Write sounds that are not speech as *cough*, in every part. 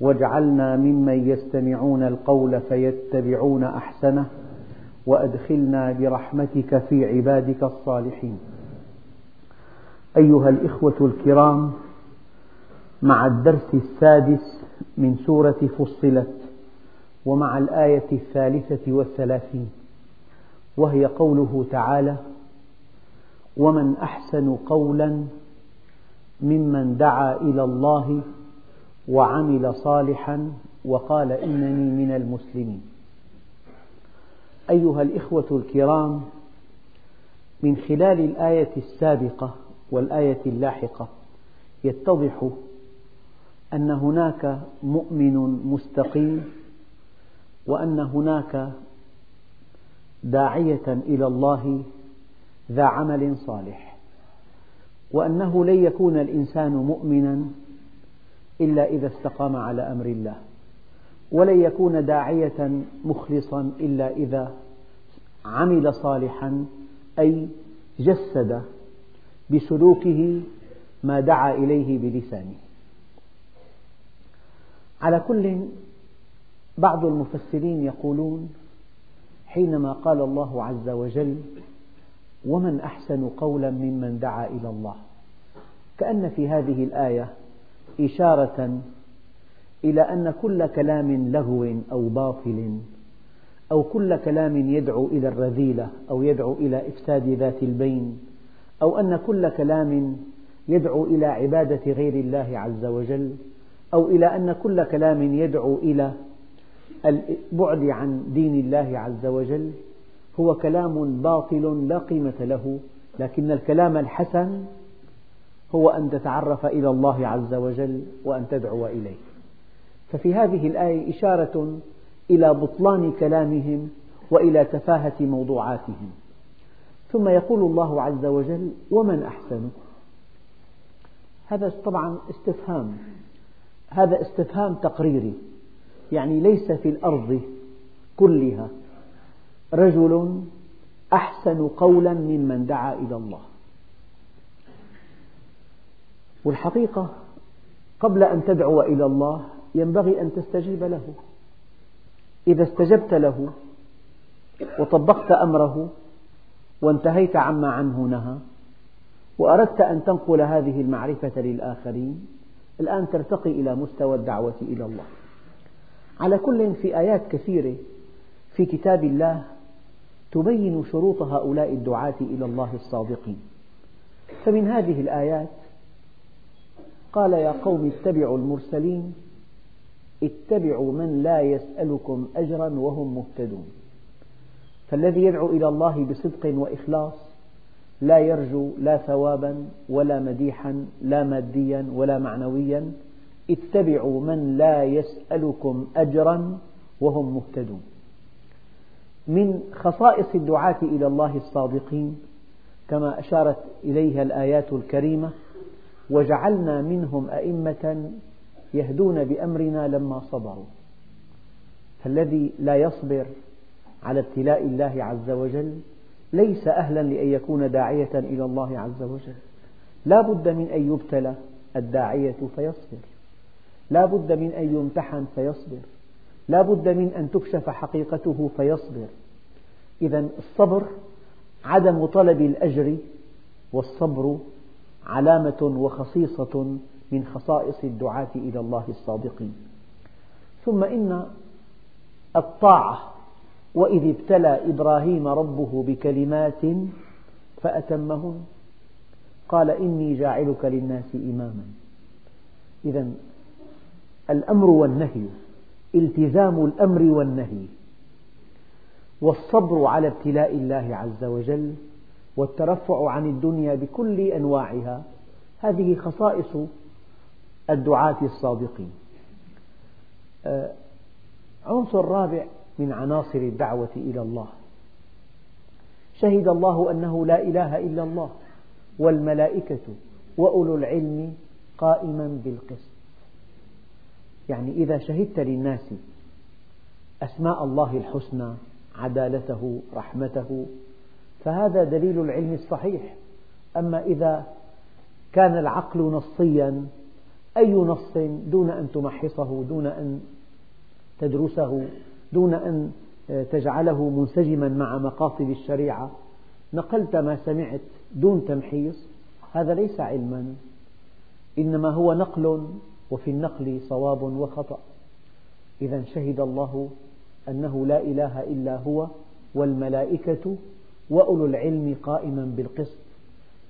واجعلنا ممن يستمعون القول فيتبعون أحسنه وأدخلنا برحمتك في عبادك الصالحين. أيها الإخوة الكرام مع الدرس السادس من سورة فصلت ومع الآية الثالثة والثلاثين وهي قوله تعالى ومن أحسن قولا ممن دعا إلى الله وعمل صالحا وقال إنني من المسلمين. أيها الإخوة الكرام من خلال الآية السابقة والآية اللاحقة يتضح أن هناك مؤمن مستقيم وأن هناك داعية إلى الله ذا عمل صالح وأنه لن يكون الإنسان مؤمنا إلا إذا استقام على أمر الله. ولن يكون داعية مخلصا إلا إذا عمل صالحا أي جسد بسلوكه ما دعا إليه بلسانه. على كل بعض المفسرين يقولون حينما قال الله عز وجل ومن أحسن قولا ممن دعا إلى الله. كأن في هذه الآية إشارة إلى أن كل كلام لغو أو باطل أو كل كلام يدعو إلى الرذيلة أو يدعو إلى إفساد ذات البين أو أن كل كلام يدعو إلى عبادة غير الله عز وجل أو إلى أن كل كلام يدعو إلى البعد عن دين الله عز وجل هو كلام باطل لا قيمة له لكن الكلام الحسن هو أن تتعرف إلى الله عز وجل وأن تدعو إليه. ففي هذه الآية إشارة إلى بطلان كلامهم وإلى تفاهة موضوعاتهم. ثم يقول الله عز وجل ومن أحسن؟ هذا طبعا استفهام. هذا استفهام تقريري. يعني ليس في الأرض كلها رجل أحسن قولا ممن دعا إلى الله. والحقيقة قبل أن تدعو إلى الله ينبغي أن تستجيب له. إذا استجبت له وطبقت أمره وانتهيت عما عنه نهى وأردت أن تنقل هذه المعرفة للآخرين الآن ترتقي إلى مستوى الدعوة إلى الله. على كل في آيات كثيرة في كتاب الله تبين شروط هؤلاء الدعاة إلى الله الصادقين. فمن هذه الآيات قال يا قوم اتبعوا المرسلين اتبعوا من لا يسألكم أجرا وهم مهتدون. فالذي يدعو إلى الله بصدق وإخلاص لا يرجو لا ثوابا ولا مديحا لا ماديا ولا معنويا. اتبعوا من لا يسألكم أجرا وهم مهتدون. من خصائص الدعاة إلى الله الصادقين كما أشارت إليها الآيات الكريمة وجعلنا منهم أئمة يهدون بأمرنا لما صبروا. فالذي لا يصبر على ابتلاء الله عز وجل ليس أهلا لأن يكون داعية إلى الله عز وجل. لا بد من أن يبتلى الداعية فيصبر. لا بد من أن يمتحن فيصبر. لا بد من أن تكشف حقيقته فيصبر. إذا الصبر عدم طلب الأجر والصبر علامة وخصيصة من خصائص الدعاة إلى الله الصادقين. ثم إن الطاعة وإذ ابتلى إبراهيم ربه بكلمات فأتمهن. قال إني جاعلك للناس إماما. إذا الأمر والنهي التزام الأمر والنهي والصبر على ابتلاء الله عز وجل والترفع عن الدنيا بكل أنواعها هذه خصائص الدعاة الصادقين. آه، عنصر رابع من عناصر الدعوة إلى الله. شهد الله أنه لا إله إلا الله والملائكة وأولو العلم قائما بالقسط. يعني إذا شهدت للناس أسماء الله الحسنى عدالته رحمته فهذا دليل العلم الصحيح. أما إذا كان العقل نصيا أي نص دون أن تمحصه دون أن تدرسه دون أن تجعله منسجما مع مقاصد الشريعة نقلت ما سمعت دون تمحيص هذا ليس علما. إنما هو نقل وفي النقل صواب وخطأ. إذا شهد الله أنه لا إله إلا هو والملائكة وأولو العلم قائما بالقسط.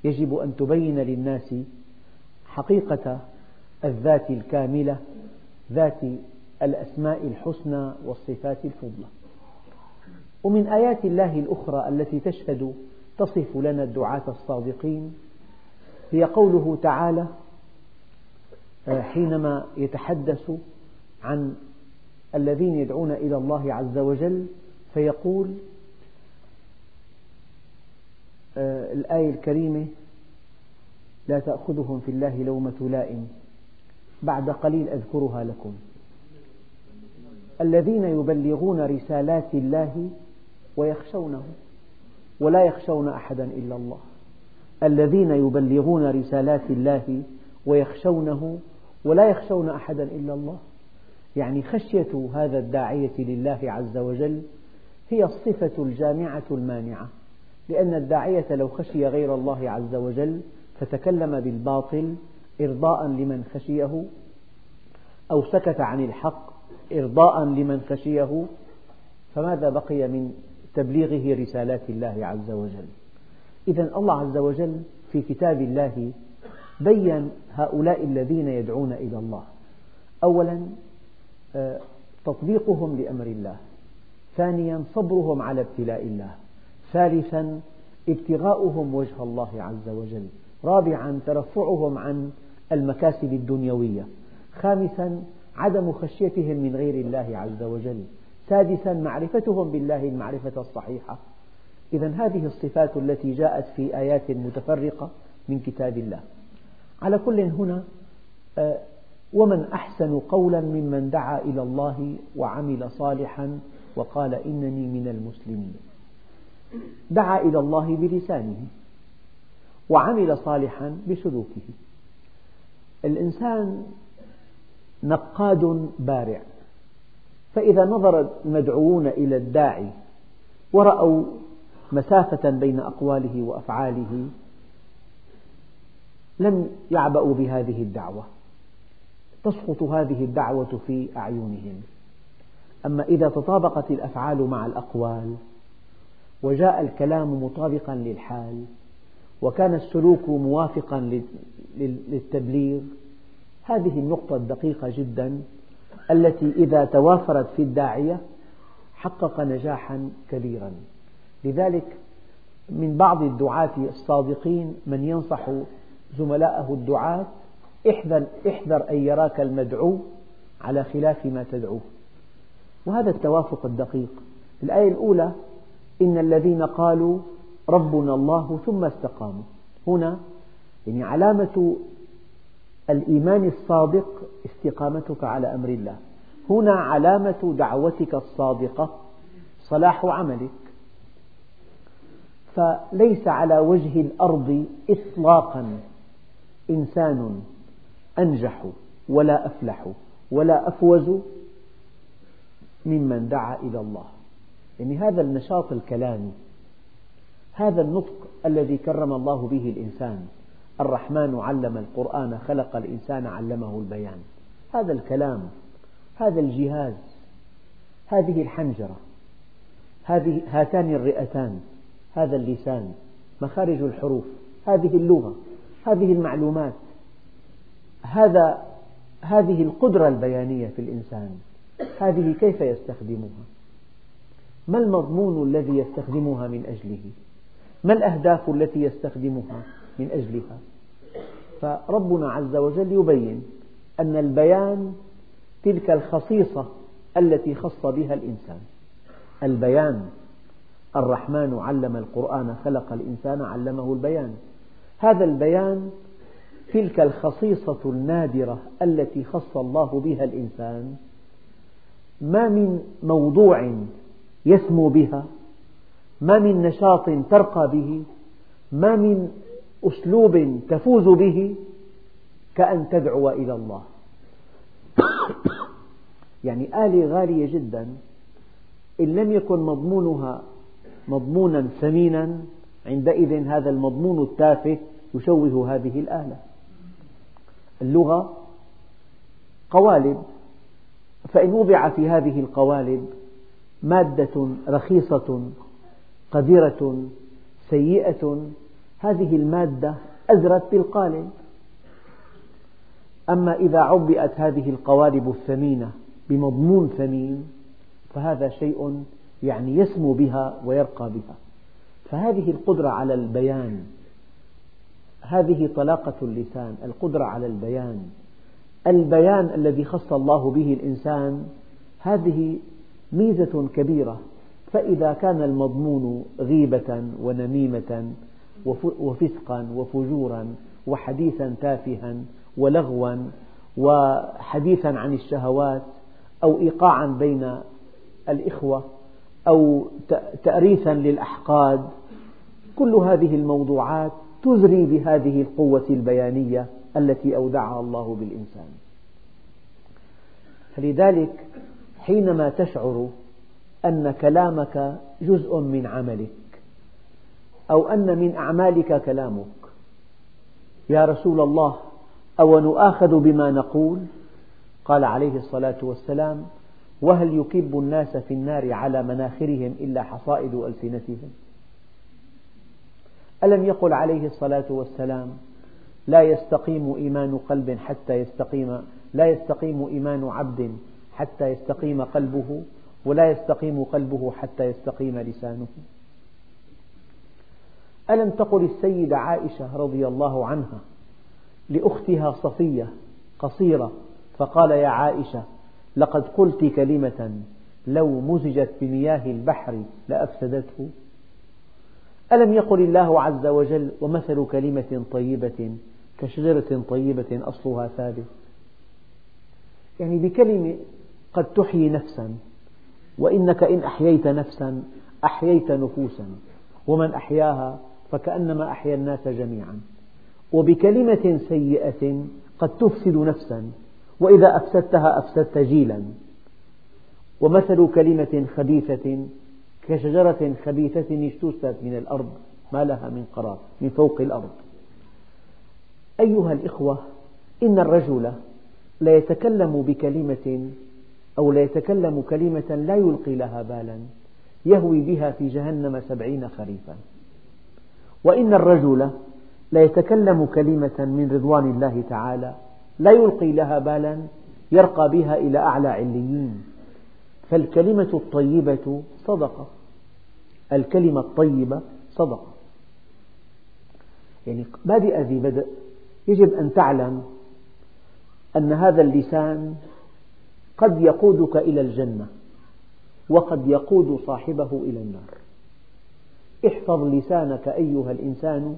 يجب أن تبين للناس حقيقة الذات الكاملة ذات الأسماء الحسنى والصفات الفضلى. ومن آيات الله الأخرى التي تشهد تصف لنا الدعاة الصادقين هي قوله تعالى آه، حينما يتحدث عن الذين يدعون إلى الله عز وجل فيقول الآية الكريمة لا تأخذهم في الله لومة لائم. بعد قليل أذكرها لكم. الذين يبلغون رسالات الله ويخشونه ولا يخشون أحدا إلا الله. الذين يبلغون رسالات الله ويخشونه ولا يخشون أحدا إلا الله. يعني خشية هذا الداعية لله عز وجل هي الصفة الجامعة المانعة. لأن الداعية لو خشي غير الله عز وجل فتكلم بالباطل إرضاء لمن خشيه أو سكت عن الحق إرضاء لمن خشيه فماذا بقي من تبليغه رسالات الله عز وجل؟ إذا الله عز وجل في كتاب الله بين هؤلاء الذين يدعون إلى الله. أولا آه، تطبيقهم لأمر الله. ثانيا صبرهم على ابتلاء الله. ثالثا ابتغاؤهم وجه الله عز وجل. رابعا ترفعهم عن المكاسب الدنيوية. خامسا عدم خشيتهم من غير الله عز وجل. سادسا معرفتهم بالله المعرفة الصحيحة. إذا هذه الصفات التي جاءت في آيات متفرقة من كتاب الله. على كل هنا آه، ومن أحسن قولا ممن دعا إلى الله وعمل صالحا وقال إنني من المسلمين. دعا إلى الله بلسانه وعمل صالحا بسلوكه. الإنسان نقاد بارع فإذا نظر المدعوون إلى الداعي ورأوا مسافة بين أقواله وأفعاله لم يعبأوا بهذه الدعوة. تسقط هذه الدعوة في أعينهم. أما إذا تطابقت الأفعال مع الأقوال وجاء الكلام مطابقا للحال وكان السلوك موافقا للتبليغ. هذه النقطة الدقيقة جدا التي إذا توافرت في الداعية حقق نجاحا كبيرا. لذلك من بعض الدعاة الصادقين من ينصح زملائه الدعاة احذر, احذر أن يراك المدعو على خلاف ما تدعوه. وهذا التوافق الدقيق. الآية الأولى إن الذين قالوا ربنا الله ثم استقاموا. هنا يعني علامة الإيمان الصادق استقامتك على أمر الله. هنا علامة دعوتك الصادقة صلاح عملك. فليس على وجه الأرض إطلاقا إنسان أنجح ولا أفلح ولا أفوز ممن دعا إلى الله. يعني هذا النشاط الكلامي هذا النطق الذي كرم الله به الإنسان. الرحمن علم القرآن خلق الإنسان علمه البيان. هذا الكلام هذا الجهاز هذه الحنجرة هذه هاتان الرئتان هذا اللسان مخارج الحروف هذه اللغة هذه المعلومات. هذا هذه القدرة البيانية في الإنسان. هذه كيف يستخدمها ما المضمون الذي يستخدمها من أجله؟ ما الأهداف التي يستخدمها من أجلها؟ فربنا عز وجل يبين أن البيان تلك الخصيصة التي خص بها الإنسان. البيان. الرحمن علم القرآن خلق الإنسان علمه البيان. هذا البيان تلك الخصيصة النادرة التي خص الله بها الإنسان ما من موضوع يسمو بها ما من نشاط ترقى به ما من أسلوب تفوز به كأن تدعو إلى الله. *coughs* يعني آلة غالية جدا إن لم يكن مضمونها مضمونا ثمينا عندئذ هذا المضمون التافه يشوه هذه الآلة. اللغة قوالب فإن وضع في هذه القوالب مادة رخيصة قذرة سيئة. هذه المادة أزرت بالقالب. أما إذا عبئت هذه القوالب الثمينة بمضمون ثمين فهذا شيء يعني يسمو بها ويرقى بها. فهذه القدرة على البيان هذه طلاقة اللسان القدرة على البيان. البيان الذي خص الله به الإنسان هذه ميزة كبيرة. فإذا كان المضمون غيبة ونميمة وفسقا وفجورا وحديثا تافها ولغوا وحديثا عن الشهوات أو إيقاعا بين الإخوة أو تأريثا للأحقاد كل هذه الموضوعات تزري بهذه القوة البيانية التي أودعها الله بالإنسان. فلذلك حينما تشعر أن كلامك جزء من عملك أو أن من أعمالك كلامك. يا رسول الله أو نؤاخذ بما نقول؟ قال عليه الصلاة والسلام وهل يكب الناس في النار على مناخرهم إلا حصائد ألسنتهم؟ ألم يقل عليه الصلاة والسلام لا يستقيم إيمان قلب حتى يستقيم لا يستقيم إيمان عبد حتى يستقيم قلبه ولا يستقيم قلبه حتى يستقيم لسانه. ألم تقل السيدة عائشة رضي الله عنها لأختها صفية قصيرة فقال يا عائشة لقد قلت كلمة لو مزجت بمياه البحر لأفسدته. ألم يقل الله عز وجل ومثل كلمة طيبة كشجرة طيبة أصلها ثابت؟ يعني بكلمة قد تحيي نفسا وإنك إن أحييت نفسا أحييت نفوسا ومن أحياها فكأنما أحيا الناس جميعا. وبكلمة سيئة قد تفسد نفسا وإذا أفسدتها أفسدت جيلا. ومثل كلمة خبيثة كشجرة خبيثة اجتثت من الأرض ما لها من قرار من فوق الأرض. أيها الإخوة إن الرجل لا يتكلم بكلمة أو لا يتكلم كلمة لا يلقي لها بالا يهوي بها في جهنم سبعين خريفا. وإن الرجل لا يتكلم كلمة من رضوان الله تعالى لا يلقي لها بالا يرقى بها إلى أعلى عليين. فالكلمة الطيبة صدقة. الكلمة الطيبة صدقة. يعني بادئ ذي بدء يجب أن تعلم أن هذا اللسان قد يقودك إلى الجنة وقد يقود صاحبه إلى النار. احفظ لسانك أيها الإنسان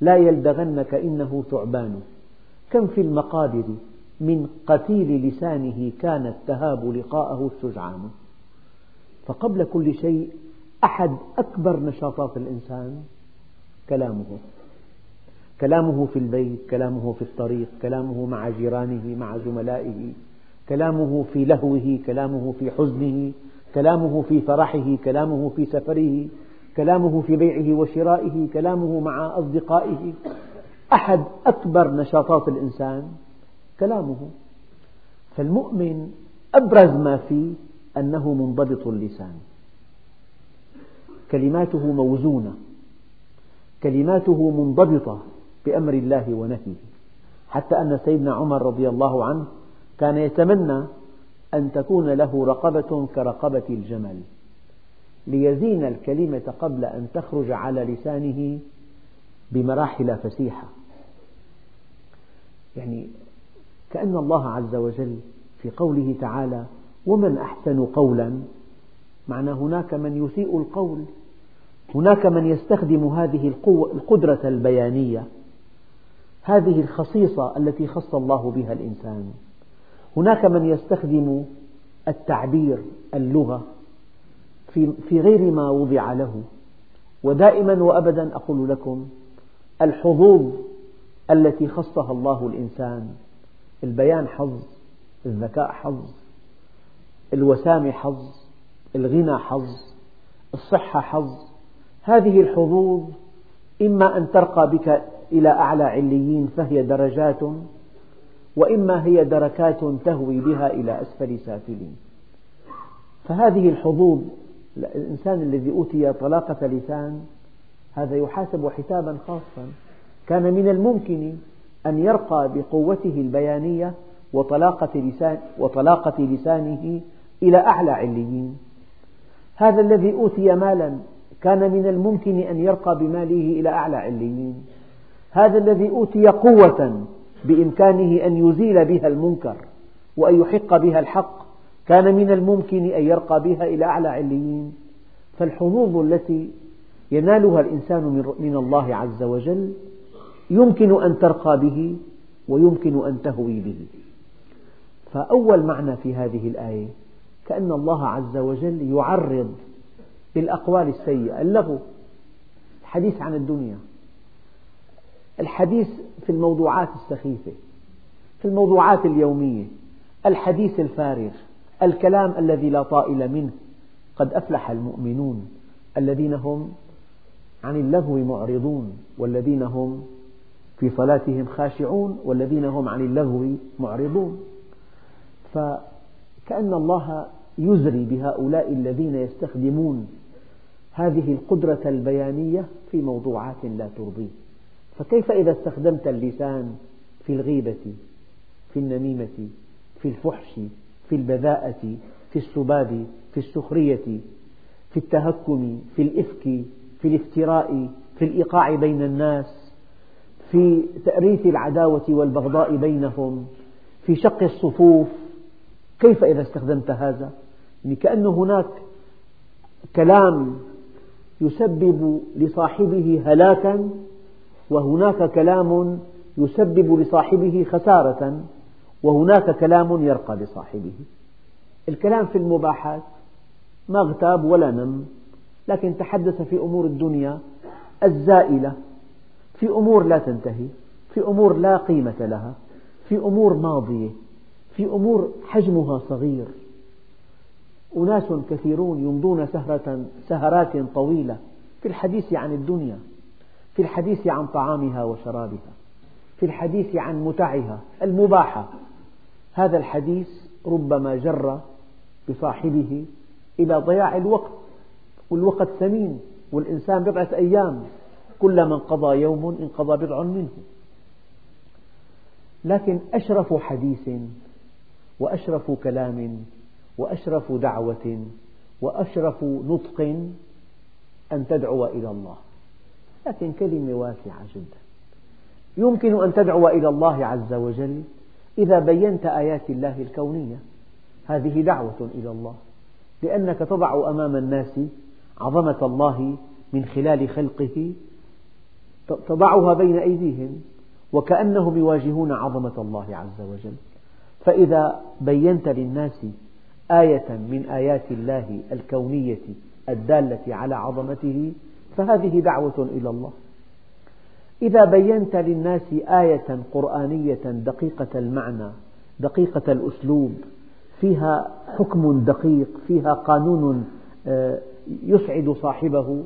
لا يلدغنك إنه ثعبان. كم في المقابر من قتيل لسانه كانت تهاب لقاءه الشجعان فقبل كل شيء أحد أكبر نشاطات الإنسان كلامه. كلامه في البيت كلامه في الطريق كلامه مع جيرانه مع زملائه. كلامه في لهوه كلامه في حزنه كلامه في فرحه كلامه في سفره كلامه في بيعه وشرائه كلامه مع أصدقائه. أحد أكبر نشاطات الإنسان كلامه. فالمؤمن أبرز ما فيه أنه منضبط اللسان. كلماته موزونة. كلماته منضبطة بأمر الله ونهيه. حتى أن سيدنا عمر رضي الله عنه كان يتمنى أن تكون له رقبة كرقبة الجمل ليزين الكلمة قبل أن تخرج على لسانه بمراحل فسيحة. يعني كأن الله عز وجل في قوله تعالى ومن أحسن قولا معنى هناك من يسيء القول هناك من يستخدم هذه القوة القدرة البيانية هذه الخصيصة التي خص الله بها الإنسان. هناك من يستخدم التعبير اللغة في غير ما وضع له. ودائما وأبدا أقول لكم الحظوظ التي خصها الله الإنسان البيان حظ الذكاء حظ الوسامة حظ الغنى حظ الصحة حظ. هذه الحظوظ إما أن ترقى بك إلى أعلى عليين فهي درجات وإما هي دركات تهوي بها إلى أسفل سافلين. فهذه الحظوظ الإنسان الذي أوتي طلاقة لسان هذا يحاسب حسابا خاصا. كان من الممكن أن يرقى بقوته البيانية وطلاقة, لسان وطلاقة لسانه إلى أعلى عليين. هذا الذي أوتي مالا كان من الممكن أن يرقى بماله إلى أعلى عليين. هذا الذي أوتي قوة بإمكانه أن يزيل بها المنكر وأن يحق بها الحق. كان من الممكن أن يرقى بها إلى أعلى عليين. فالحظوظ التي ينالها الإنسان من الله عز وجل يمكن أن ترقى به ويمكن أن تهوي به. فأول معنى في هذه الآية كأن الله عز وجل يعرض بالأقوال السيئة. اللغو الحديث عن الدنيا. الحديث في الموضوعات السخيفة في الموضوعات اليومية الحديث الفارغ الكلام الذي لا طائل منه قد أفلح المؤمنون الذين هم عن اللغو معرضون والذين هم في صلاتهم خاشعون والذين هم عن اللغو معرضون. فكأن الله يزري بهؤلاء الذين يستخدمون هذه القدرة البيانية في موضوعات لا ترضيه فكيف إذا استخدمت اللسان في الغيبة في النميمة في الفحش في البذاءة في السباب في السخرية في التهكم في الإفك في الافتراء في الإيقاع بين الناس في تأريث العداوة والبغضاء بينهم في شق الصفوف كيف إذا استخدمت هذا؟ يعني كأن هناك كلام يسبب لصاحبه هلاكا وهناك كلام يسبب لصاحبه خسارة وهناك كلام يرقى لصاحبه. الكلام في المباحات ما اغتاب ولا نم لكن تحدث في أمور الدنيا الزائلة في أمور لا تنتهي في أمور لا قيمة لها في أمور ماضية في أمور حجمها صغير. أناس كثيرون يمضون سهرة سهرات طويلة في الحديث عن الدنيا. في الحديث عن طعامها وشرابها في الحديث عن متعها المباحة. هذا الحديث ربما جر بصاحبه إلى ضياع الوقت والوقت ثمين والإنسان بضعة أيام كلما انقضى يوم انقضى بضع منه. لكن أشرف حديث وأشرف كلام وأشرف دعوة وأشرف نطق أن تدعو إلى الله. لكن كلمة واسعة جدا. يمكن أن تدعو إلى الله عز وجل إذا بينت آيات الله الكونية. هذه دعوة إلى الله. لأنك تضع أمام الناس عظمة الله من خلال خلقه تضعها بين أيديهم وكأنهم يواجهون عظمة الله عز وجل. فإذا بينت للناس آية من آيات الله الكونية الدالة على عظمته فهذه دعوة إلى الله. إذا بينت للناس آية قرآنية دقيقة المعنى دقيقة الأسلوب فيها حكم دقيق فيها قانون آه، يسعد صاحبه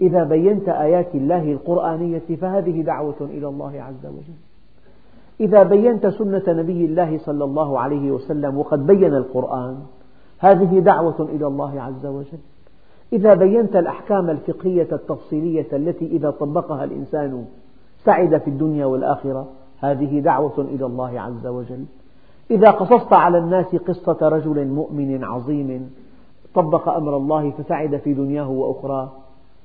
إذا بينت آيات الله القرآنية فهذه دعوة إلى الله عز وجل. إذا بينت سنة نبي الله صلى الله عليه وسلم وقد بين القرآن هذه دعوة إلى الله عز وجل. إذا بينت الأحكام الفقهية التفصيلية التي إذا طبقها الإنسان سعد في الدنيا والآخرة هذه دعوة إلى الله عز وجل. إذا قصصت على الناس قصة رجل مؤمن عظيم طبق أمر الله فسعد في دنياه وأخراه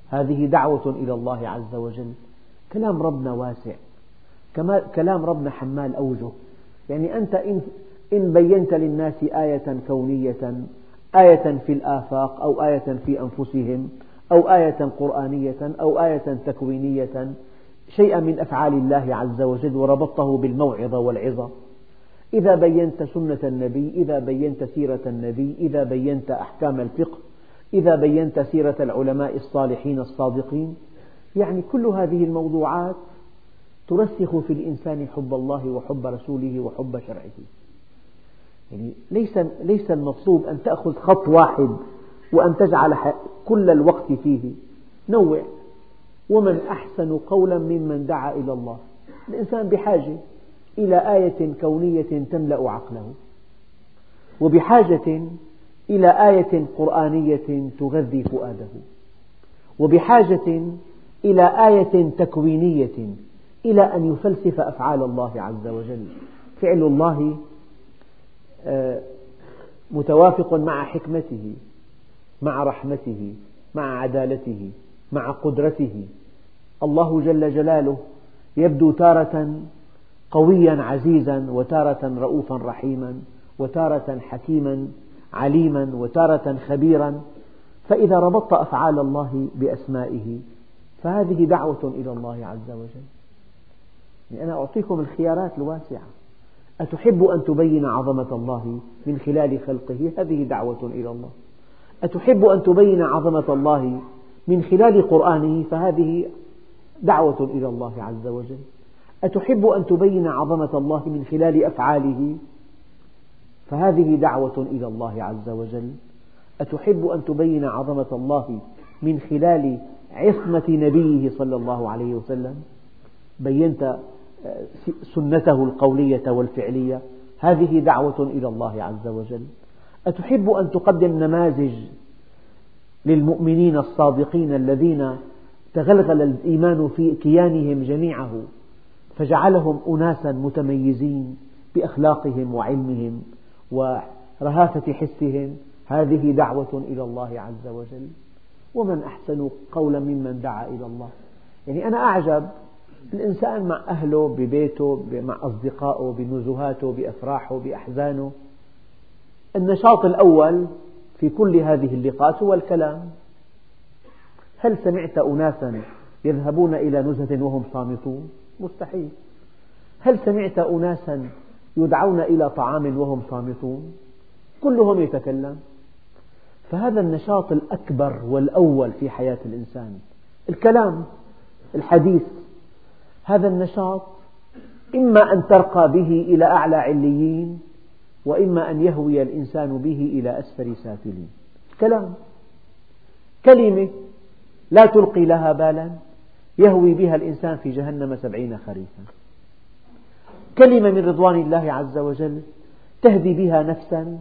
هذه دعوة إلى الله عز وجل. كلام ربنا واسع. كلام ربنا حمال أوجه. يعني أنت إن, بينت للناس آية كونية آية في الآفاق أو آية في أنفسهم أو آية قرآنية أو آية تكوينية شيئا من أفعال الله عز وجل وربطته بالموعظة والعظة. إذا بينت سنة النبي إذا بينت سيرة النبي إذا بينت أحكام الفقه إذا بينت سيرة العلماء الصالحين الصادقين. يعني كل هذه الموضوعات ترسخ في الإنسان حب الله وحب رسوله وحب شرعه. يعني ليس, ليس المطلوب أن تأخذ خط واحد وأن تجعل كل الوقت فيه. نوع. ومن أحسن قولا ممن دعا إلى الله. الإنسان بحاجة إلى آية كونية تملأ عقله. وبحاجة إلى آية قرآنية تغذي فؤاده. وبحاجة إلى آية تكوينية إلى أن يفلسف أفعال الله عز وجل. فعل الله متوافق مع حكمته مع رحمته مع عدالته مع قدرته. الله جل جلاله يبدو تارة قويا عزيزا وتارة رؤوفا رحيما وتارة حكيما عليما وتارة خبيرا. فإذا ربطت أفعال الله بأسمائه فهذه دعوة إلى الله عز وجل. يعني أنا أعطيكم الخيارات الواسعة. أتحب أن تبين عظمة الله من خلال خلقه؟ هذه دعوة إلى الله. أتحب أن تبين عظمة الله من خلال قرآنه؟ فهذه دعوة إلى الله عز وجل. أتحب أن تبين عظمة الله من خلال أفعاله؟ فهذه دعوة إلى الله عز وجل. أتحب أن تبين عظمة الله من خلال عصمة نبيه صلى الله عليه وسلم؟ بينت سنته القولية والفعلية. هذه دعوة إلى الله عز وجل. أتحب أن تقدم نماذج للمؤمنين الصادقين الذين تغلغل الإيمان في كيانهم جميعه فجعلهم أناسا متميزين بأخلاقهم وعلمهم ورهافة حسهم. هذه دعوة إلى الله عز وجل. ومن أحسن قولا ممن دعا إلى الله. يعني أنا أعجب الإنسان مع أهله ببيته مع أصدقائه بنزهاته بأفراحه بأحزانه. النشاط الأول في كل هذه اللقاءات هو الكلام. هل سمعت أناسا يذهبون إلى نزهة وهم صامتون؟ مستحيل. هل سمعت أناسا يدعون إلى طعام وهم صامتون؟ كلهم يتكلم. فهذا النشاط الأكبر والأول في حياة الإنسان. الكلام الحديث هذا النشاط إما أن ترقى به إلى أعلى عليين وإما أن يهوي الإنسان به إلى أسفل سافلين. كلام. كلمة لا تلقي لها بالا يهوي بها الإنسان في جهنم سبعين خريفا. كلمة من رضوان الله عز وجل تهدي بها نفسا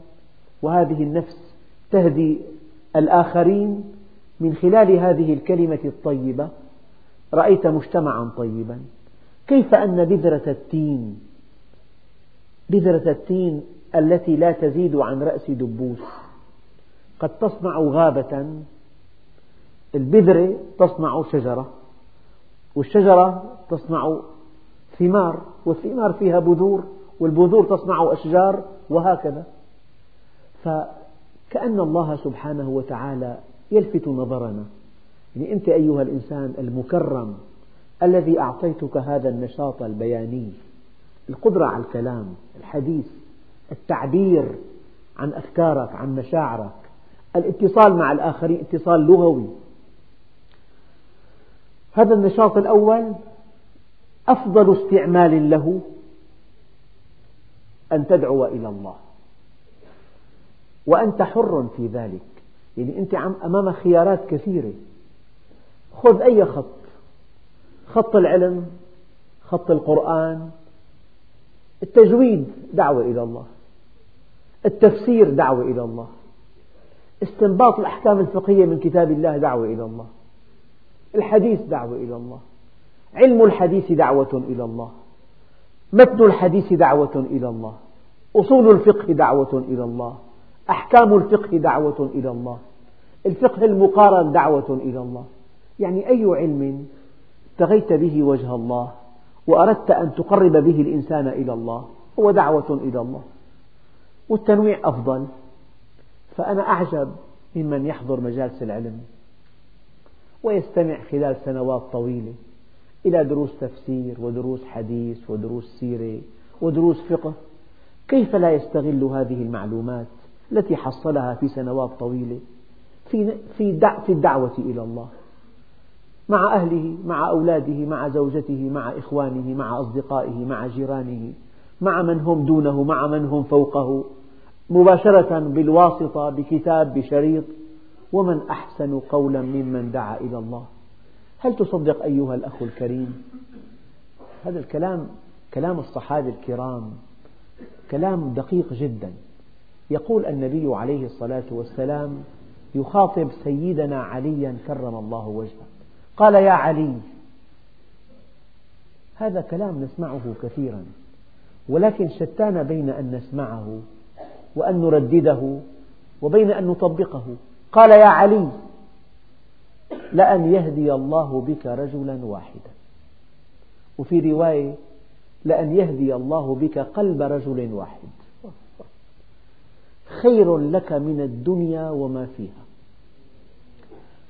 وهذه النفس تهدي الآخرين من خلال هذه الكلمة الطيبة. رأيت مجتمعا طيبا. كيف أن بذرة التين بذرة التين التي لا تزيد عن رأس دبوس قد تصنع غابة. البذرة تصنع شجرة والشجرة تصنع ثمار والثمار فيها بذور والبذور تصنع أشجار وهكذا. فكأن الله سبحانه وتعالى يلفت نظرنا. يعني أنت أيها الإنسان المكرم الذي أعطيتك هذا النشاط البياني القدرة على الكلام الحديث التعبير عن أفكارك عن مشاعرك الاتصال مع الآخرين اتصال لغوي. هذا النشاط الأول أفضل استعمال له أن تدعو إلى الله. وأنت حر في ذلك. يعني أنت أمام خيارات كثيرة. خذ أي خط. خط العلم خط القرآن التجويد دعوة إلى الله التفسير دعوة إلى الله استنباط الأحكام الفقهية من كتاب الله دعوة إلى الله الحديث دعوة إلى الله علم الحديث دعوة إلى الله متن الحديث دعوة إلى الله أصول الفقه دعوة إلى الله أحكام الفقه دعوة إلى الله الفقه المقارن دعوة إلى الله. يعني أي علم ابتغيت به وجه الله وأردت أن تقرب به الإنسان إلى الله هو دعوة إلى الله والتنويع أفضل. فأنا أعجب ممن يحضر مجالس العلم ويستمع خلال سنوات طويلة إلى دروس تفسير ودروس حديث ودروس سيرة ودروس فقه. كيف لا يستغل هذه المعلومات التي حصلها في سنوات طويلة في الدعوة إلى الله؟ مع أهله مع أولاده مع زوجته مع إخوانه مع أصدقائه مع جيرانه مع من هم دونه مع من هم فوقه مباشرة بالواسطة بكتاب بشريط. ومن أحسن قولا ممن دعا إلى الله. هل تصدق أيها الأخ الكريم؟ هذا الكلام كلام الصحابة الكرام كلام دقيق جدا. يقول النبي عليه الصلاة والسلام يخاطب سيدنا عليا كرم الله وجهه. قال يا علي هذا كلام نسمعه كثيرا ولكن شتان بين أن نسمعه وأن نردده وبين أن نطبقه. قال يا علي لأن يهدي الله بك رجلا واحدا. وفي رواية لأن يهدي الله بك قلب رجل واحد. خير لك من الدنيا وما فيها.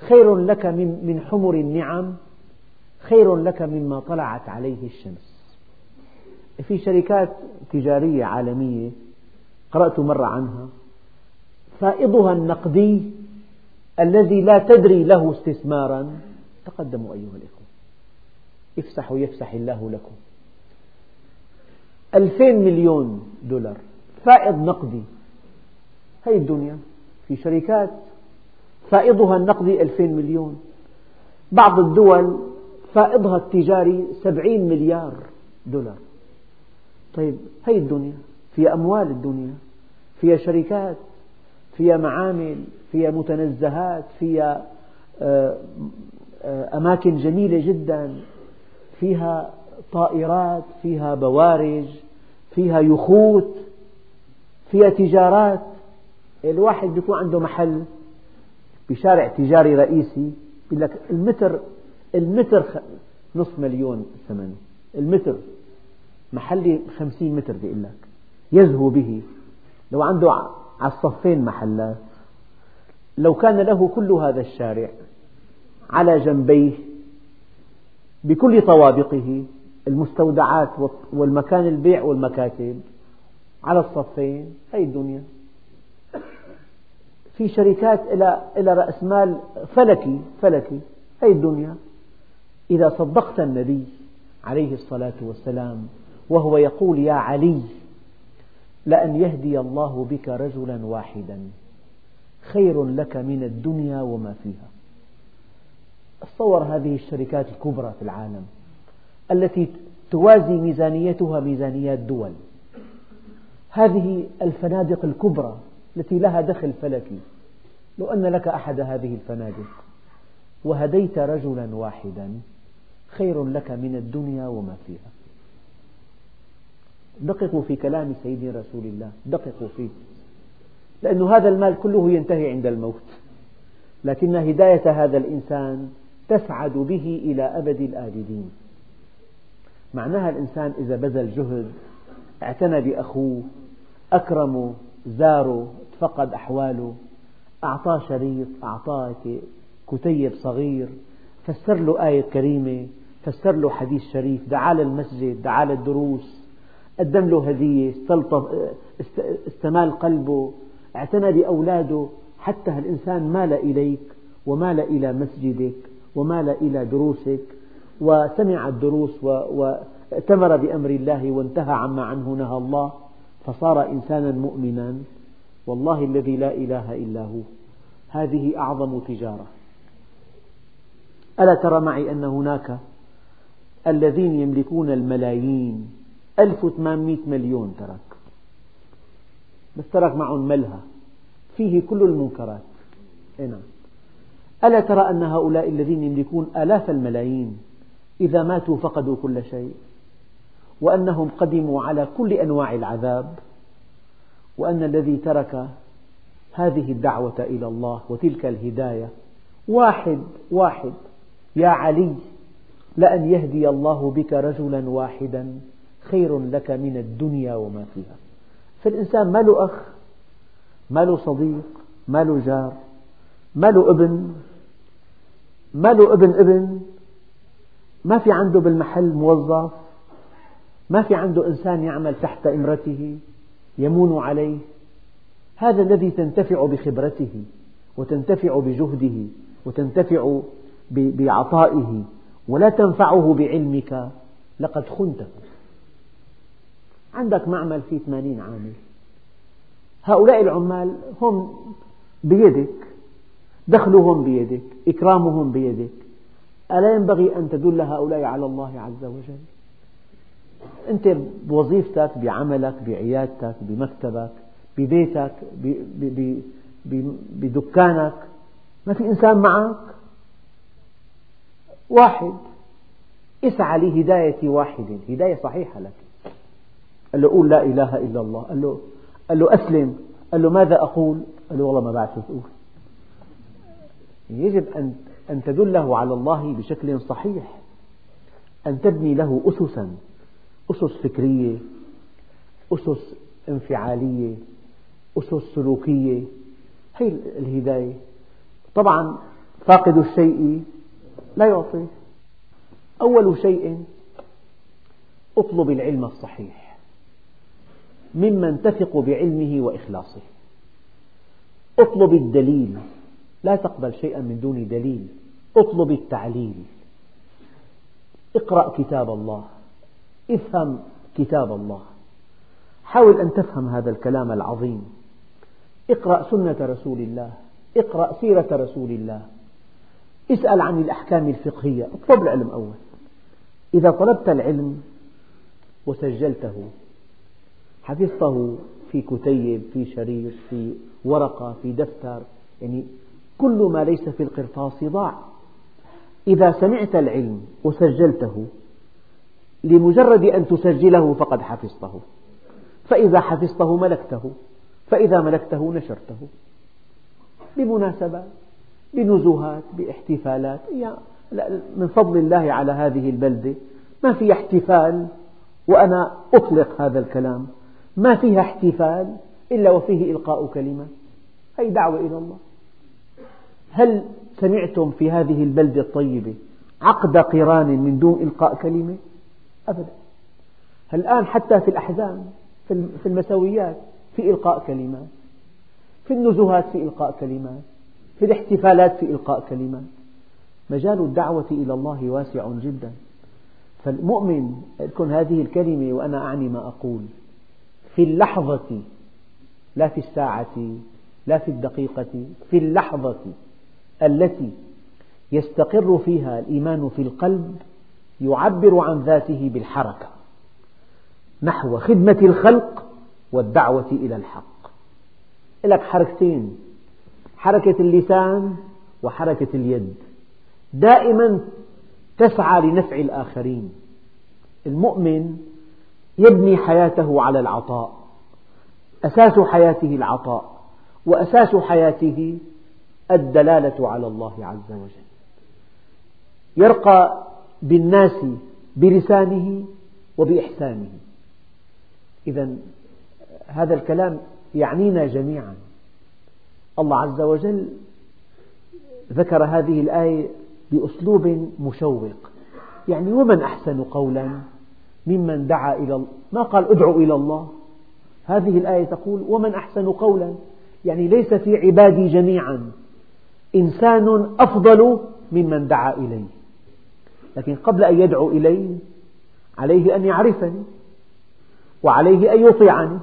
خير لك من حمر النعم خير لك مما طلعت عليه الشمس. في شركات تجارية عالمية قرأت مرة عنها فائضها النقدي الذي لا تدري له استثمارا تقدموا أيها الإخوة. افسحوا يفسح الله لكم. ألفين مليون دولار فائض نقدي. هذه الدنيا. في شركات فائضها النقدي ألفين مليون. بعض الدول فائضها التجاري سبعين مليار دولار. طيب هذه الدنيا. فيها أموال الدنيا. فيها شركات. فيها معامل. فيها متنزهات. فيها آه، آه، أماكن جميلة جدا. فيها طائرات. فيها بوارج. فيها يخوت. فيها تجارات. الواحد يكون عنده محل. بشارع تجاري رئيسي يقول لك المتر المتر نصف مليون ثمنه المتر محلي خمسين متر بيقول لك. يزهو به. لو عنده على الصفين محلات لو كان له كل هذا الشارع على جنبيه بكل طوابقه المستودعات والمكان البيع والمكاتب على الصفين هذه الدنيا. في شركات إلى إلى رأس مال فلكي فلكي هذه الدنيا. إذا صدقت النبي عليه الصلاة والسلام وهو يقول يا علي لأن يهدي الله بك رجلا واحدا خير لك من الدنيا وما فيها. تصور هذه الشركات الكبرى في العالم التي توازي ميزانيتها ميزانيات دول. هذه الفنادق الكبرى التي لها دخل فلكي. لو أن لك أحد هذه الفنادق وهديت رجلا واحدا خير لك من الدنيا وما فيها. دققوا في كلام سيدنا رسول الله دققوا فيه. لأن هذا المال كله ينتهي عند الموت. لكن هداية هذا الإنسان تسعد به إلى أبد الآبدين. معناها الإنسان إذا بذل جهد اعتنى بأخوه أكرمه زاره فقد أحواله أعطاه شريط أعطاه كتيب صغير فسر له آية كريمة فسر له حديث شريف دعا للمسجد دعا للدروس قدم له هدية استمال قلبه اعتنى بأولاده حتى الإنسان مال إليك ومال إلى مسجدك ومال إلى دروسك وسمع الدروس وائتمر بأمر الله وانتهى عما عنه نهى الله. فصار إنسانا مؤمنا والله الذي لا إله إلا هو. هذه أعظم تجارة. ألا ترى معي أن هناك الذين يملكون الملايين؟ 1800 مليون ترك. بس ترك معهم ملهى. فيه كل المنكرات. نعم. ألا ترى أن هؤلاء الذين يملكون آلاف الملايين إذا ماتوا فقدوا كل شيء؟ وأنهم قدموا على كل أنواع العذاب وأن الذي ترك هذه الدعوة إلى الله وتلك الهداية واحد واحد يا علي لأن يهدي الله بك رجلا واحدا خير لك من الدنيا وما فيها. فالإنسان ما له أخ ما له صديق ما له جار ما له ابن ما له ابن ابن ما في عنده بالمحل موظف ما في عنده إنسان يعمل تحت إمرته يمون عليه. هذا الذي تنتفع بخبرته وتنتفع بجهده وتنتفع بعطائه ولا تنفعه بعلمك. لقد خنته عندك معمل فيه ثمانين عامل. هؤلاء العمال هم بيدك دخلهم بيدك إكرامهم بيدك. ألا ينبغي أن تدل هؤلاء على الله عز وجل؟ أنت بوظيفتك بعملك بعيادتك بمكتبك ببيتك بدكانك. ما في إنسان معك؟ واحد. اسعى لهداية واحد. هداية صحيحة لك. قال له قول لا إله إلا الله. قال له, قال له أسلم. قال له ماذا أقول؟ قال له والله ما بعرف تقول. يجب أن أن تدله على الله بشكل صحيح. أن تبني له أسسا. أسس فكرية أسس انفعالية أسس سلوكية هي الهداية. طبعا فاقد الشيء لا يعطي. أول شيء أطلب العلم الصحيح ممن تثق بعلمه وإخلاصه. أطلب الدليل لا تقبل شيئا من دون دليل. أطلب التعليل. اقرأ كتاب الله. افهم كتاب الله. حاول أن تفهم هذا الكلام العظيم. اقرأ سنة رسول الله. اقرأ سيرة رسول الله. اسأل عن الأحكام الفقهية. اطلب العلم أول. إذا طلبت العلم وسجلته حفظته في كتيب في شريط في ورقة في دفتر يعني كل ما ليس في القرطاس ضاع. إذا سمعت العلم وسجلته لمجرد أن تسجله فقد حفظته. فإذا حفظته ملكته. فإذا ملكته نشرته. بمناسبات بنزهات باحتفالات. من فضل الله على هذه البلدة. ما فيها احتفال وأنا أطلق هذا الكلام. ما فيها احتفال إلا وفيه إلقاء كلمة. هي دعوة إلى الله. هل سمعتم في هذه البلدة الطيبة عقد قران من دون إلقاء كلمة؟ أبدا. الآن حتى في الأحزان في المسويات في إلقاء كلمات في النزهات في إلقاء كلمات في الاحتفالات في إلقاء كلمات. مجال الدعوة إلى الله واسع جدا. فالمؤمن تكون هذه الكلمة وأنا أعني ما أقول في اللحظة لا في الساعة لا في الدقيقة في اللحظة التي يستقر فيها الإيمان في القلب يعبر عن ذاته بالحركة نحو خدمة الخلق والدعوة إلى الحق. لك حركتين حركة اللسان وحركة اليد. دائما تسعى لنفع الآخرين. المؤمن يبني حياته على العطاء أساس حياته العطاء وأساس حياته الدلالة على الله عز وجل. يرقى بالناس بلسانه وبإحسانه. إذا هذا الكلام يعنينا جميعا. الله عز وجل ذكر هذه الآية بأسلوب مشوق. يعني ومن أحسن قولا؟ ممن دعا إلى الله. ما قال ادعوا إلى الله. هذه الآية تقول ومن أحسن قولا؟ يعني ليس في عبادي جميعا. إنسان أفضل ممن دعا إليه. لكن قبل أن يدعو إلي عليه أن يعرفني وعليه أن يطيعني.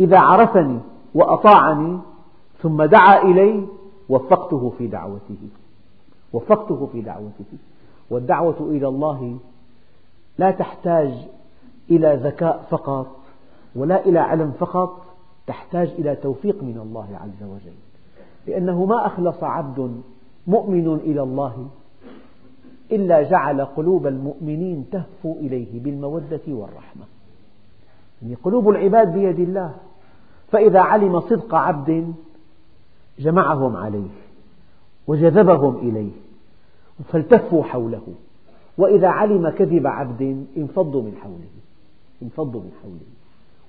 إذا عرفني وأطاعني ثم دعا إلي وفقته في دعوته وفقته في دعوته. والدعوة إلى الله لا تحتاج إلى ذكاء فقط ولا إلى علم فقط تحتاج إلى توفيق من الله عز وجل. لأنه ما أخلص عبد مؤمن إلى الله إلا جعل قلوب المؤمنين تهفو إليه بالمودة والرحمة. يعني قلوب العباد بيد الله. فإذا علم صدق عبد جمعهم عليه وجذبهم إليه فالتفوا حوله. وإذا علم كذب عبد انفضوا من حوله انفضوا من حوله.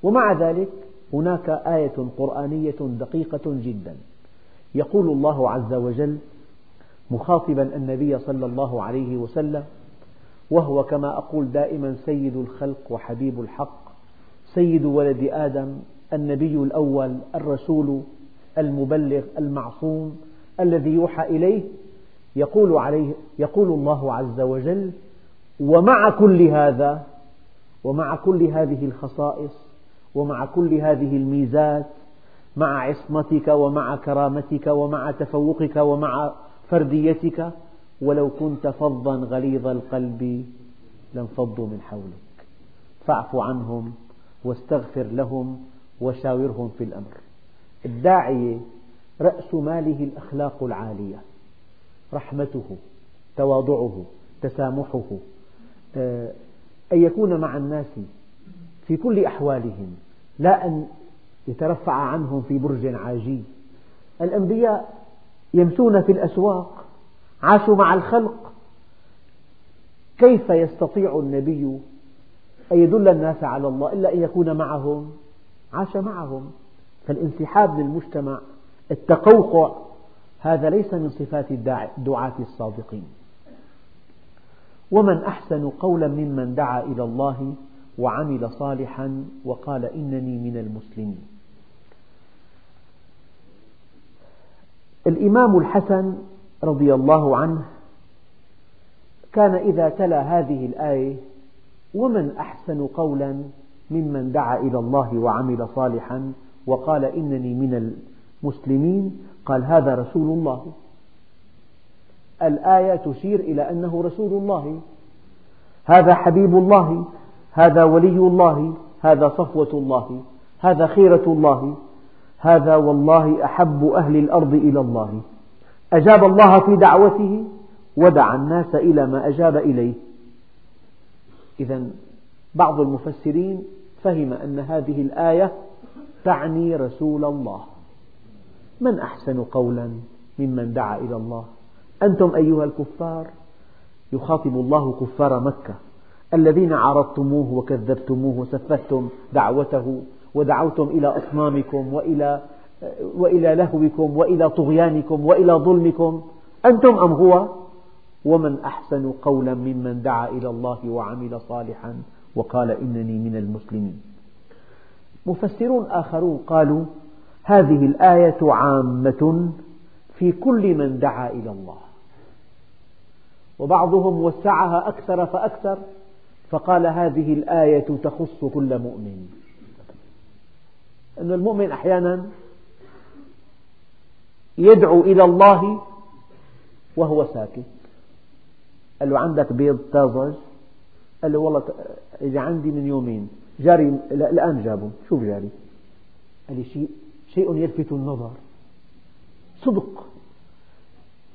ومع ذلك هناك آية قرآنية دقيقة جدا. يقول الله عز وجل مخاطبا النبي صلى الله عليه وسلم وهو كما أقول دائما سيد الخلق وحبيب الحق سيد ولد آدم النبي الأول الرسول المبلغ المعصوم الذي يوحى إليه يقول, عليه يقول الله عز وجل ومع كل هذا ومع كل هذه الخصائص ومع كل هذه الميزات مع عصمتك ومع كرامتك ومع تفوقك ومع فرديتك ولو كنت فظا غليظ القلب لانفضوا من حولك. فاعف عنهم واستغفر لهم وشاورهم في الأمر. الداعية رأس ماله الأخلاق العالية. رحمته تواضعه تسامحه. آه، أن يكون مع الناس في كل أحوالهم لا أن يترفع عنهم في برج عاجي. الأنبياء يمشون في الأسواق عاشوا مع الخلق. كيف يستطيع النبي أن يدل الناس على الله إلا أن يكون معهم؟ عاش معهم. فالانسحاب للمجتمع التقوقع هذا ليس من صفات الدعاة الصادقين. ومن أحسن قولا ممن دعا إلى الله وعمل صالحا وقال إنني من المسلمين. الإمام الحسن رضي الله عنه كان إذا تلا هذه الآية ومن أحسن قولا ممن دعا إلى الله وعمل صالحا وقال إنني من المسلمين قال هذا رسول الله. الآية تشير إلى أنه رسول الله. هذا حبيب الله هذا ولي الله هذا صفوة الله هذا خيرة الله. هذا والله أحب أهل الأرض إلى الله. أجاب الله في دعوته ودعا الناس إلى ما أجاب إليه. إذا بعض المفسرين فهم أن هذه الآية تعني رسول الله. من أحسن قولا ممن دعا إلى الله؟ أنتم أيها الكفار. يخاطب الله كفار مكة. الذين عارضتموه وكذبتموه وسفهتم دعوته. ودعوتم إلى أصنامكم وإلى وإلى لهوكم وإلى طغيانكم وإلى ظلمكم أنتم أم هو؟ ومن أحسن قولا ممن دعا إلى الله وعمل صالحا وقال إنني من المسلمين. مفسرون آخرون قالوا هذه الآية عامة في كل من دعا إلى الله. وبعضهم وسعها أكثر فأكثر فقال هذه الآية تخص كل مؤمن. أن المؤمن أحيانا يدعو إلى الله وهو ساكت. قال له عندك بيض طازج؟ قال له والله إذا عندي من يومين. جاري الآن جابه. شوف جاري. قال لي شيء شيء يلفت النظر. صدق.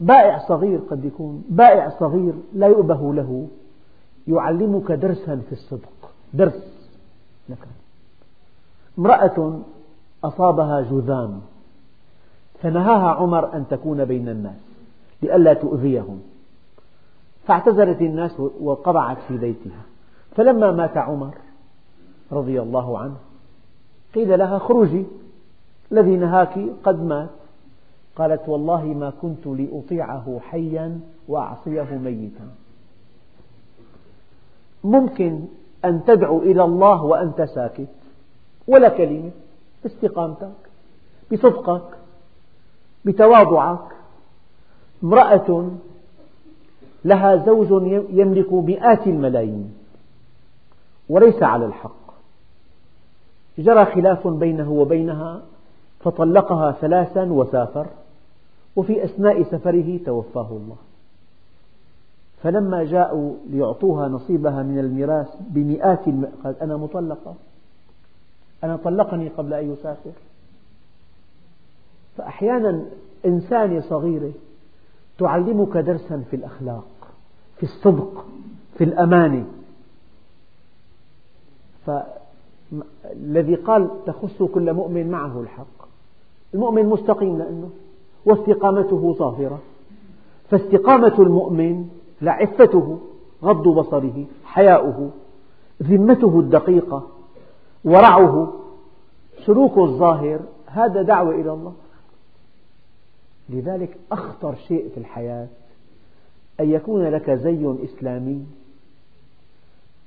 بائع صغير قد يكون. بائع صغير لا يؤبه له. يعلمك درسا في الصدق. درس. لك. امرأة أصابها جذام فنهاها عمر أن تكون بين الناس لئلا تؤذيهم. فاعتذرت الناس وقبعت في بيتها. فلما مات عمر رضي الله عنه قيل لها اخرجي الذي نهاك قد مات. قالت والله ما كنت لأطيعه حيا وأعصيه ميتا. ممكن أن تدعو إلى الله وأنت ساكت. ولا كلمة باستقامتك بصدقك بتواضعك. امرأة لها زوج يملك مئات الملايين وليس على الحق. جرى خلاف بينه وبينها فطلقها ثلاثا وسافر وفي أثناء سفره توفاه الله. فلما جاءوا ليعطوها نصيبها من الميراث بمئات. قالت أنا مطلقة. أنا طلقني قبل أن يسافر. فأحيانا إنسانة صغيرة تعلمك درسا في الأخلاق في الصدق في الأمانة. فالذي قال تخص كل مؤمن معه الحق. المؤمن مستقيم لأنه واستقامته ظاهرة. فاستقامة المؤمن لعفته غض بصره حياؤه ذمته الدقيقة. ورعه سلوكه الظاهر هذا دعوة إلى الله. لذلك أخطر شيء في الحياة أن يكون لك زي إسلامي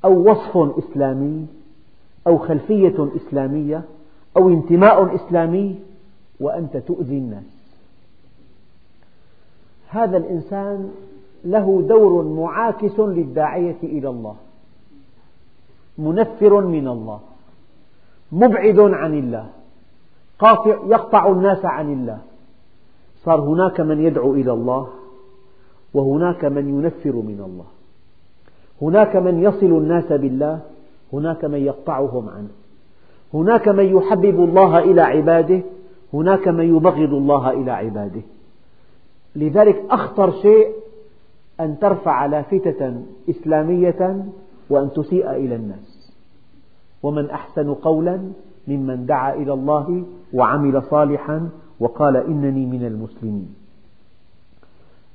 أو وصف إسلامي أو خلفية إسلامية أو انتماء إسلامي وأنت تؤذي الناس. هذا الإنسان له دور معاكس للداعية إلى الله منفر من الله. مبعد عن الله. قاطع يقطع الناس عن الله. صار هناك من يدعو إلى الله وهناك من ينفر من الله. هناك من يصل الناس بالله هناك من يقطعهم عنه. هناك من يحبب الله إلى عباده هناك من يبغض الله إلى عباده. لذلك أخطر شيء أن ترفع لافتة إسلامية وأن تسيء إلى الناس. ومن أحسن قولا ممن دعا إلى الله وعمل صالحا وقال إنني من المسلمين.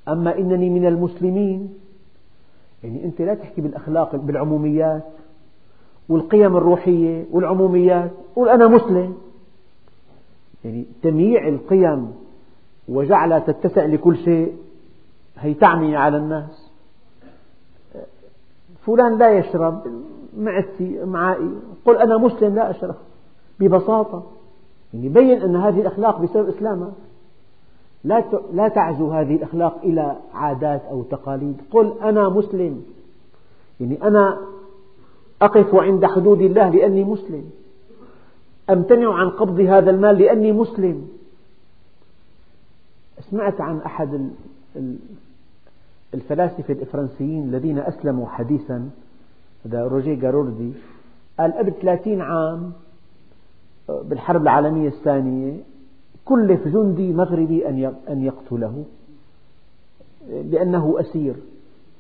أما إنني من المسلمين يعني أنت لا تحكي بالأخلاق بالعموميات والقيم الروحية والعموميات قل أنا مسلم. يعني تمييع القيم وجعلها تتسع لكل شيء هي تعمي على الناس. فلان لا يشرب معدتي معائي قل أنا مسلم لا أشرب ببساطة. يعني بين أن هذه الأخلاق بسبب إسلامك لا لا تعزو هذه الأخلاق إلى عادات أو تقاليد. قل أنا مسلم. يعني أنا أقف عند حدود الله لأني مسلم. أمتنع عن قبض هذا المال لأني مسلم. سمعت عن أحد الفلاسفة الفرنسيين الذين أسلموا حديثا هذا روجيه جاروردي قال قبل 30 عام بالحرب العالمية الثانية كلف جندي مغربي أن يقتله لأنه أسير.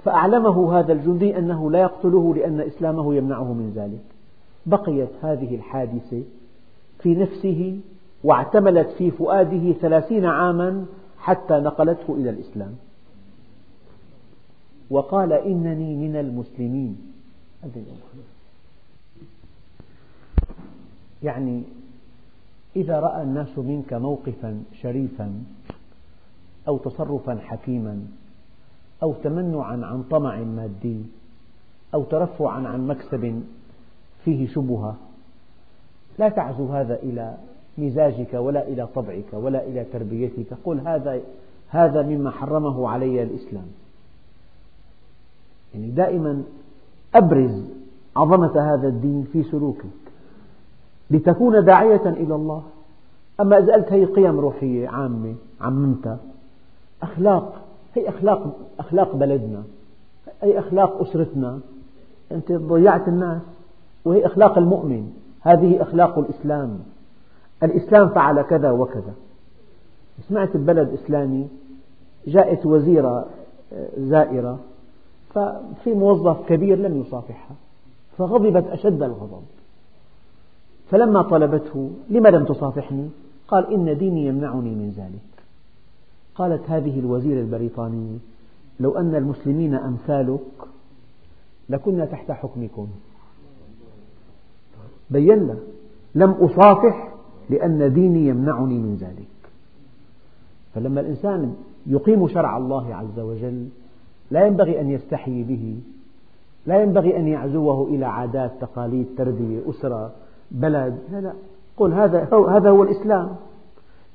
فأعلمه هذا الجندي أنه لا يقتله لأن إسلامه يمنعه من ذلك. بقيت هذه الحادثة في نفسه واعتملت في فؤاده ثلاثين عاما حتى نقلته إلى الإسلام. وقال إنني من المسلمين. يعني إذا رأى الناس منك موقفا شريفا أو تصرفا حكيما أو تمنعا عن طمع مادي أو ترفعا عن مكسب فيه شبهة لا تعزو هذا إلى مزاجك ولا إلى طبعك ولا إلى تربيتك. قل هذا هذا مما حرمه علي الإسلام. يعني دائما أبرز عظمة هذا الدين في سلوكك لتكون داعية إلى الله. أما إذا قلت هي قيم روحية عامة عممتها أخلاق هي أخلاق أخلاق بلدنا هي أخلاق أسرتنا أنت ضيعت الناس وهي أخلاق المؤمن. هذه أخلاق الإسلام. الإسلام فعل كذا وكذا. سمعت ببلد إسلامي جاءت وزيرة آه، زائرة ففي موظف كبير لم يصافحها فغضبت أشد الغضب. فلما طلبته لم لم تصافحني؟ قال إن ديني يمنعني من ذلك. قالت هذه الوزيرة البريطانية لو أن المسلمين أمثالك لكنا تحت حكمكم. بين له لم أصافح لأن ديني يمنعني من ذلك. فلما الإنسان يقيم شرع الله عز وجل لا ينبغي أن يستحيي به لا ينبغي أن يعزوه إلى عادات تقاليد تربية أسرة بلد. لا لا. قل هذا هذا هو الإسلام.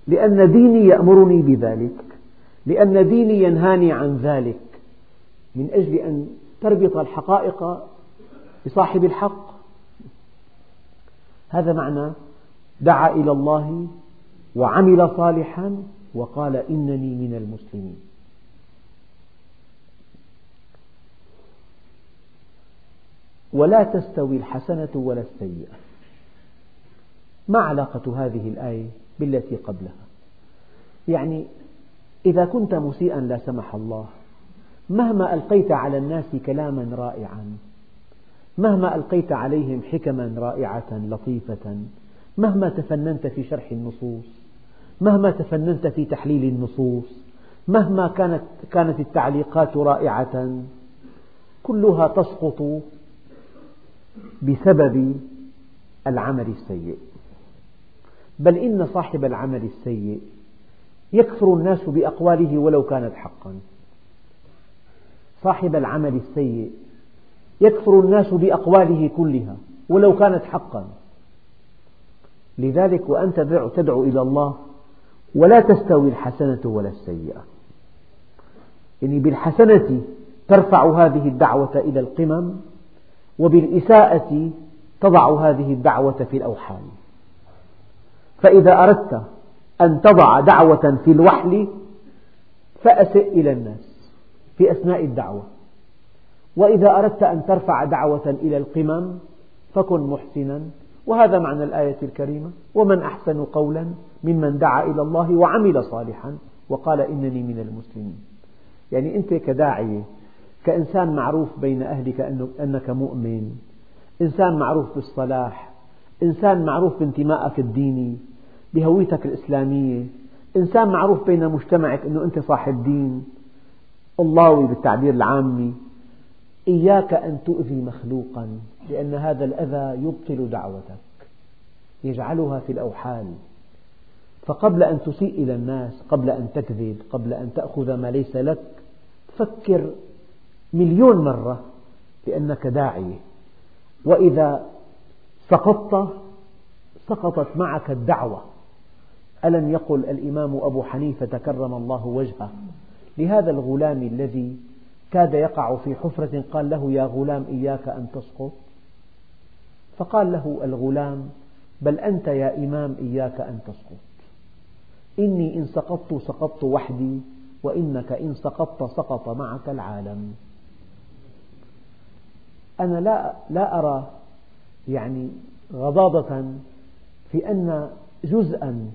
لأن ديني يأمرني بذلك. لأن ديني ينهاني عن ذلك. من أجل أن تربط الحقائق بصاحب الحق. هذا معنى دعا إلى الله وعمل صالحا وقال إنني من المسلمين. ولا تستوي الحسنة ولا السيئة. ما علاقة هذه الآية بالتي قبلها؟ يعني إذا كنت مسيئا لا سمح الله مهما ألقيت على الناس كلاما رائعا مهما ألقيت عليهم حكما رائعة لطيفة مهما تفننت في شرح النصوص مهما تفننت في تحليل النصوص مهما كانت كانت التعليقات رائعة كلها تسقط بسبب العمل السيء. بل إن صاحب العمل السيء يكفر الناس بأقواله ولو كانت حقا. صاحب العمل السيء يكفر الناس بأقواله كلها ولو كانت حقا. لذلك وأنت تدعو إلى الله ولا تستوي الحسنة ولا السيئة. يعني بالحسنة ترفع هذه الدعوة إلى القمم وبالإساءة تضع هذه الدعوة في الأوحال. فإذا أردت أن تضع دعوة في الوحل فأسئ إلى الناس في أثناء الدعوة. وإذا أردت أن ترفع دعوة إلى القمم فكن محسنا. وهذا معنى الآية الكريمة. ومن أحسن قولا ممن دعا إلى الله وعمل صالحا وقال إنني من المسلمين. يعني أنت كداعية كإنسان معروف بين أهلك أنك مؤمن. إنسان معروف بالصلاح. إنسان معروف بانتمائك الديني بهويتك الإسلامية. إنسان معروف بين مجتمعك أنه أنت صاحب دين. اللهوي بالتعبير العامي. إياك أن تؤذي مخلوقا لأن هذا الأذى يبطل دعوتك. يجعلها في الأوحال. فقبل أن تسيء إلى الناس قبل أن تكذب قبل أن تأخذ ما ليس لك فكر مليون مرة لأنك داعية وإذا سقطت سقطت معك الدعوة. ألم يقل الإمام أبو حنيفة كرم الله وجهه؟ لهذا الغلام الذي كاد يقع في حفرة قال له يا غلام إياك أن تسقط. فقال له الغلام بل أنت يا إمام إياك أن تسقط. إني إن سقطت سقطت وحدي وإنك إن سقطت سقط معك العالم. أنا لا لا أرى يعني غضاضة في أن جزءا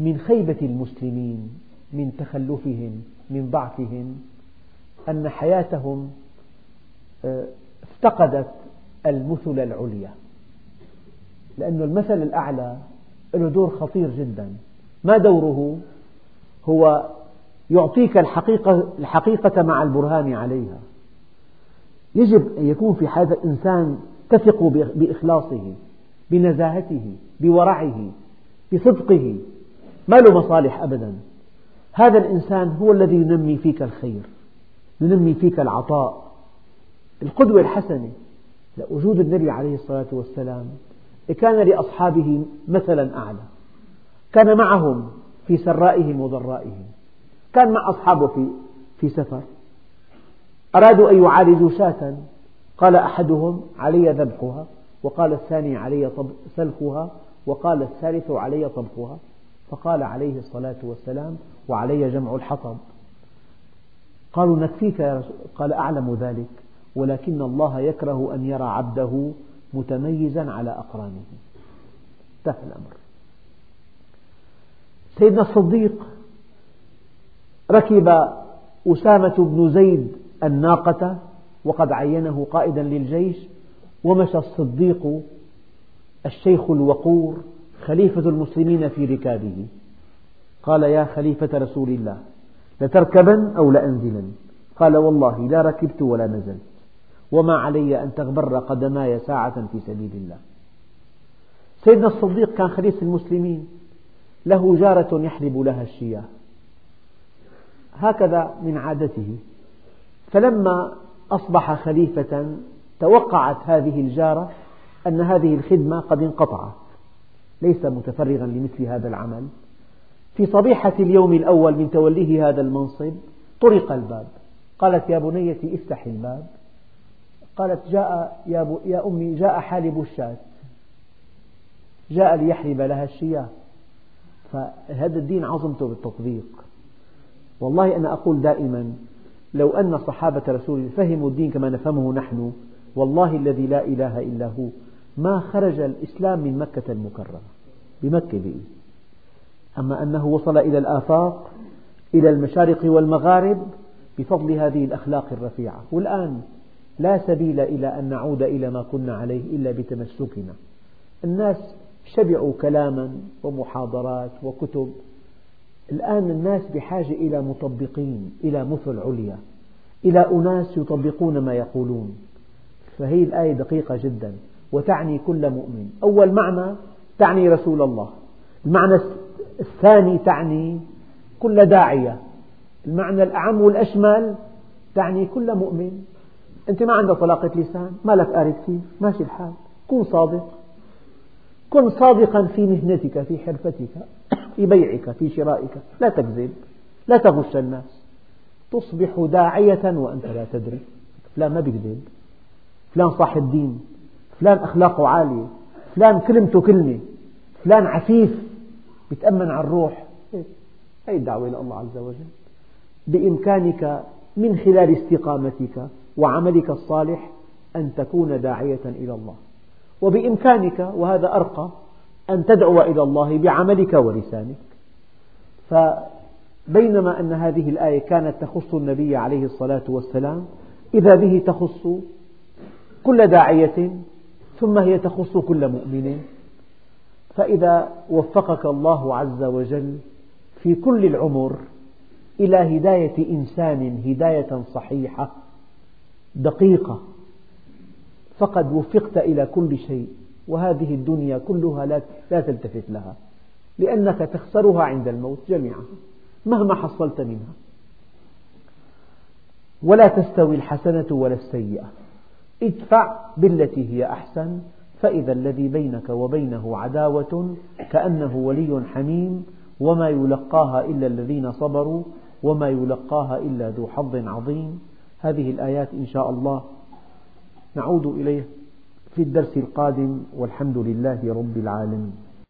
من خيبة المسلمين من تخلفهم من ضعفهم أن حياتهم آه، افتقدت المثل العليا. لأن المثل الأعلى له دور خطير جدا. ما دوره؟ هو يعطيك الحقيقة, الحقيقة مع البرهان عليها. يجب أن يكون في حياة الإنسان تثق بإخلاصه بنزاهته بورعه بصدقه. ما له مصالح أبدا. هذا الإنسان هو الذي ينمي فيك الخير ينمي فيك العطاء. القدوة الحسنة وجود النبي عليه الصلاة والسلام كان لأصحابه مثلا أعلى. كان معهم في سرائهم وضرائهم. كان مع أصحابه في في سفر. أرادوا أن يعالجوا شاة. قال أحدهم علي ذبحها وقال الثاني علي سلخها وقال الثالث علي طبخها. فقال عليه الصلاة والسلام وعلي جمع الحطب. قالوا نكفيك يا رسول قال أعلم ذلك ولكن الله يكره أن يرى عبده متميزا على أقرانه. انتهى الأمر. سيدنا الصديق ركب أسامة بن زيد الناقة وقد عينه قائدا للجيش ومشى الصديق الشيخ الوقور خليفة المسلمين في ركابه. قال يا خليفة رسول الله لتركبن أو لأنزلن؟ قال والله لا ركبت ولا نزلت وما علي أن تغبر قدماي ساعة في سبيل الله. سيدنا الصديق كان خليفة المسلمين له جارة يحلب لها الشياه. هكذا من عادته. فلما أصبح خليفة توقعت هذه الجارة أن هذه الخدمة قد انقطعت ليس متفرغا لمثل هذا العمل. في صبيحة اليوم الأول من توليه هذا المنصب طرق الباب قالت يا بنيتي افتح الباب. قالت جاء يا, يا أمي جاء حالب الشاة جاء ليحلب لها الشياه. فهذا الدين عظمته بالتطبيق. والله أنا أقول دائما لو أن صحابة رسول الله فهموا الدين كما نفهمه نحن والله الذي لا إله إلا هو ما خرج الإسلام من مكة المكرمة بمكة بإيه أما أنه وصل إلى الآفاق إلى المشارق والمغارب بفضل هذه الأخلاق الرفيعة. والآن لا سبيل إلى أن نعود إلى ما كنا عليه إلا بتمسكنا. الناس شبعوا كلاما ومحاضرات وكتب. الآن الناس بحاجة إلى مطبقين إلى مثل عليا إلى أناس يطبقون ما يقولون. فهي الآية دقيقة جدا. وتعني كل مؤمن. أول معنى تعني رسول الله. المعنى الثاني تعني كل داعية. المعنى الأعم والأشمل تعني كل مؤمن. أنت ما عندك طلاقة لسان ما لك قاري كثير ماشي الحال كن صادق. كن صادقا في مهنتك في حرفتك في بيعك في شرائك. لا تكذب لا تغش الناس. تصبح داعية وأنت لا تدري. فلان ما بيكذب. فلان صاحب دين. فلان أخلاقه عالية. فلان كلمته كلمة. فلان عفيف. يتأمن على الروح. هذه الدعوة إلى الله عز وجل. بإمكانك من خلال استقامتك وعملك الصالح أن تكون داعية إلى الله. وبإمكانك وهذا أرقى أن تدعو إلى الله بعملك ولسانك. فبينما أن هذه الآية كانت تخص النبي عليه الصلاة والسلام إذا به تخص كل داعية ثم هي تخص كل مؤمن. فإذا وفقك الله عز وجل في كل العمر إلى هداية إنسان هداية صحيحة دقيقة فقد وفقت إلى كل شيء وهذه الدنيا كلها لا تلتفت لها لأنك تخسرها عند الموت جميعا مهما حصلت منها. ولا تستوي الحسنة ولا السيئة. ادفع بالتي هي أحسن فإذا الذي بينك وبينه عداوة كأنه ولي حميم وما يلقاها إلا الذين صبروا وما يلقاها إلا ذو حظ عظيم. هذه الآيات إن شاء الله نعود إليه في الدرس القادم والحمد لله رب العالمين.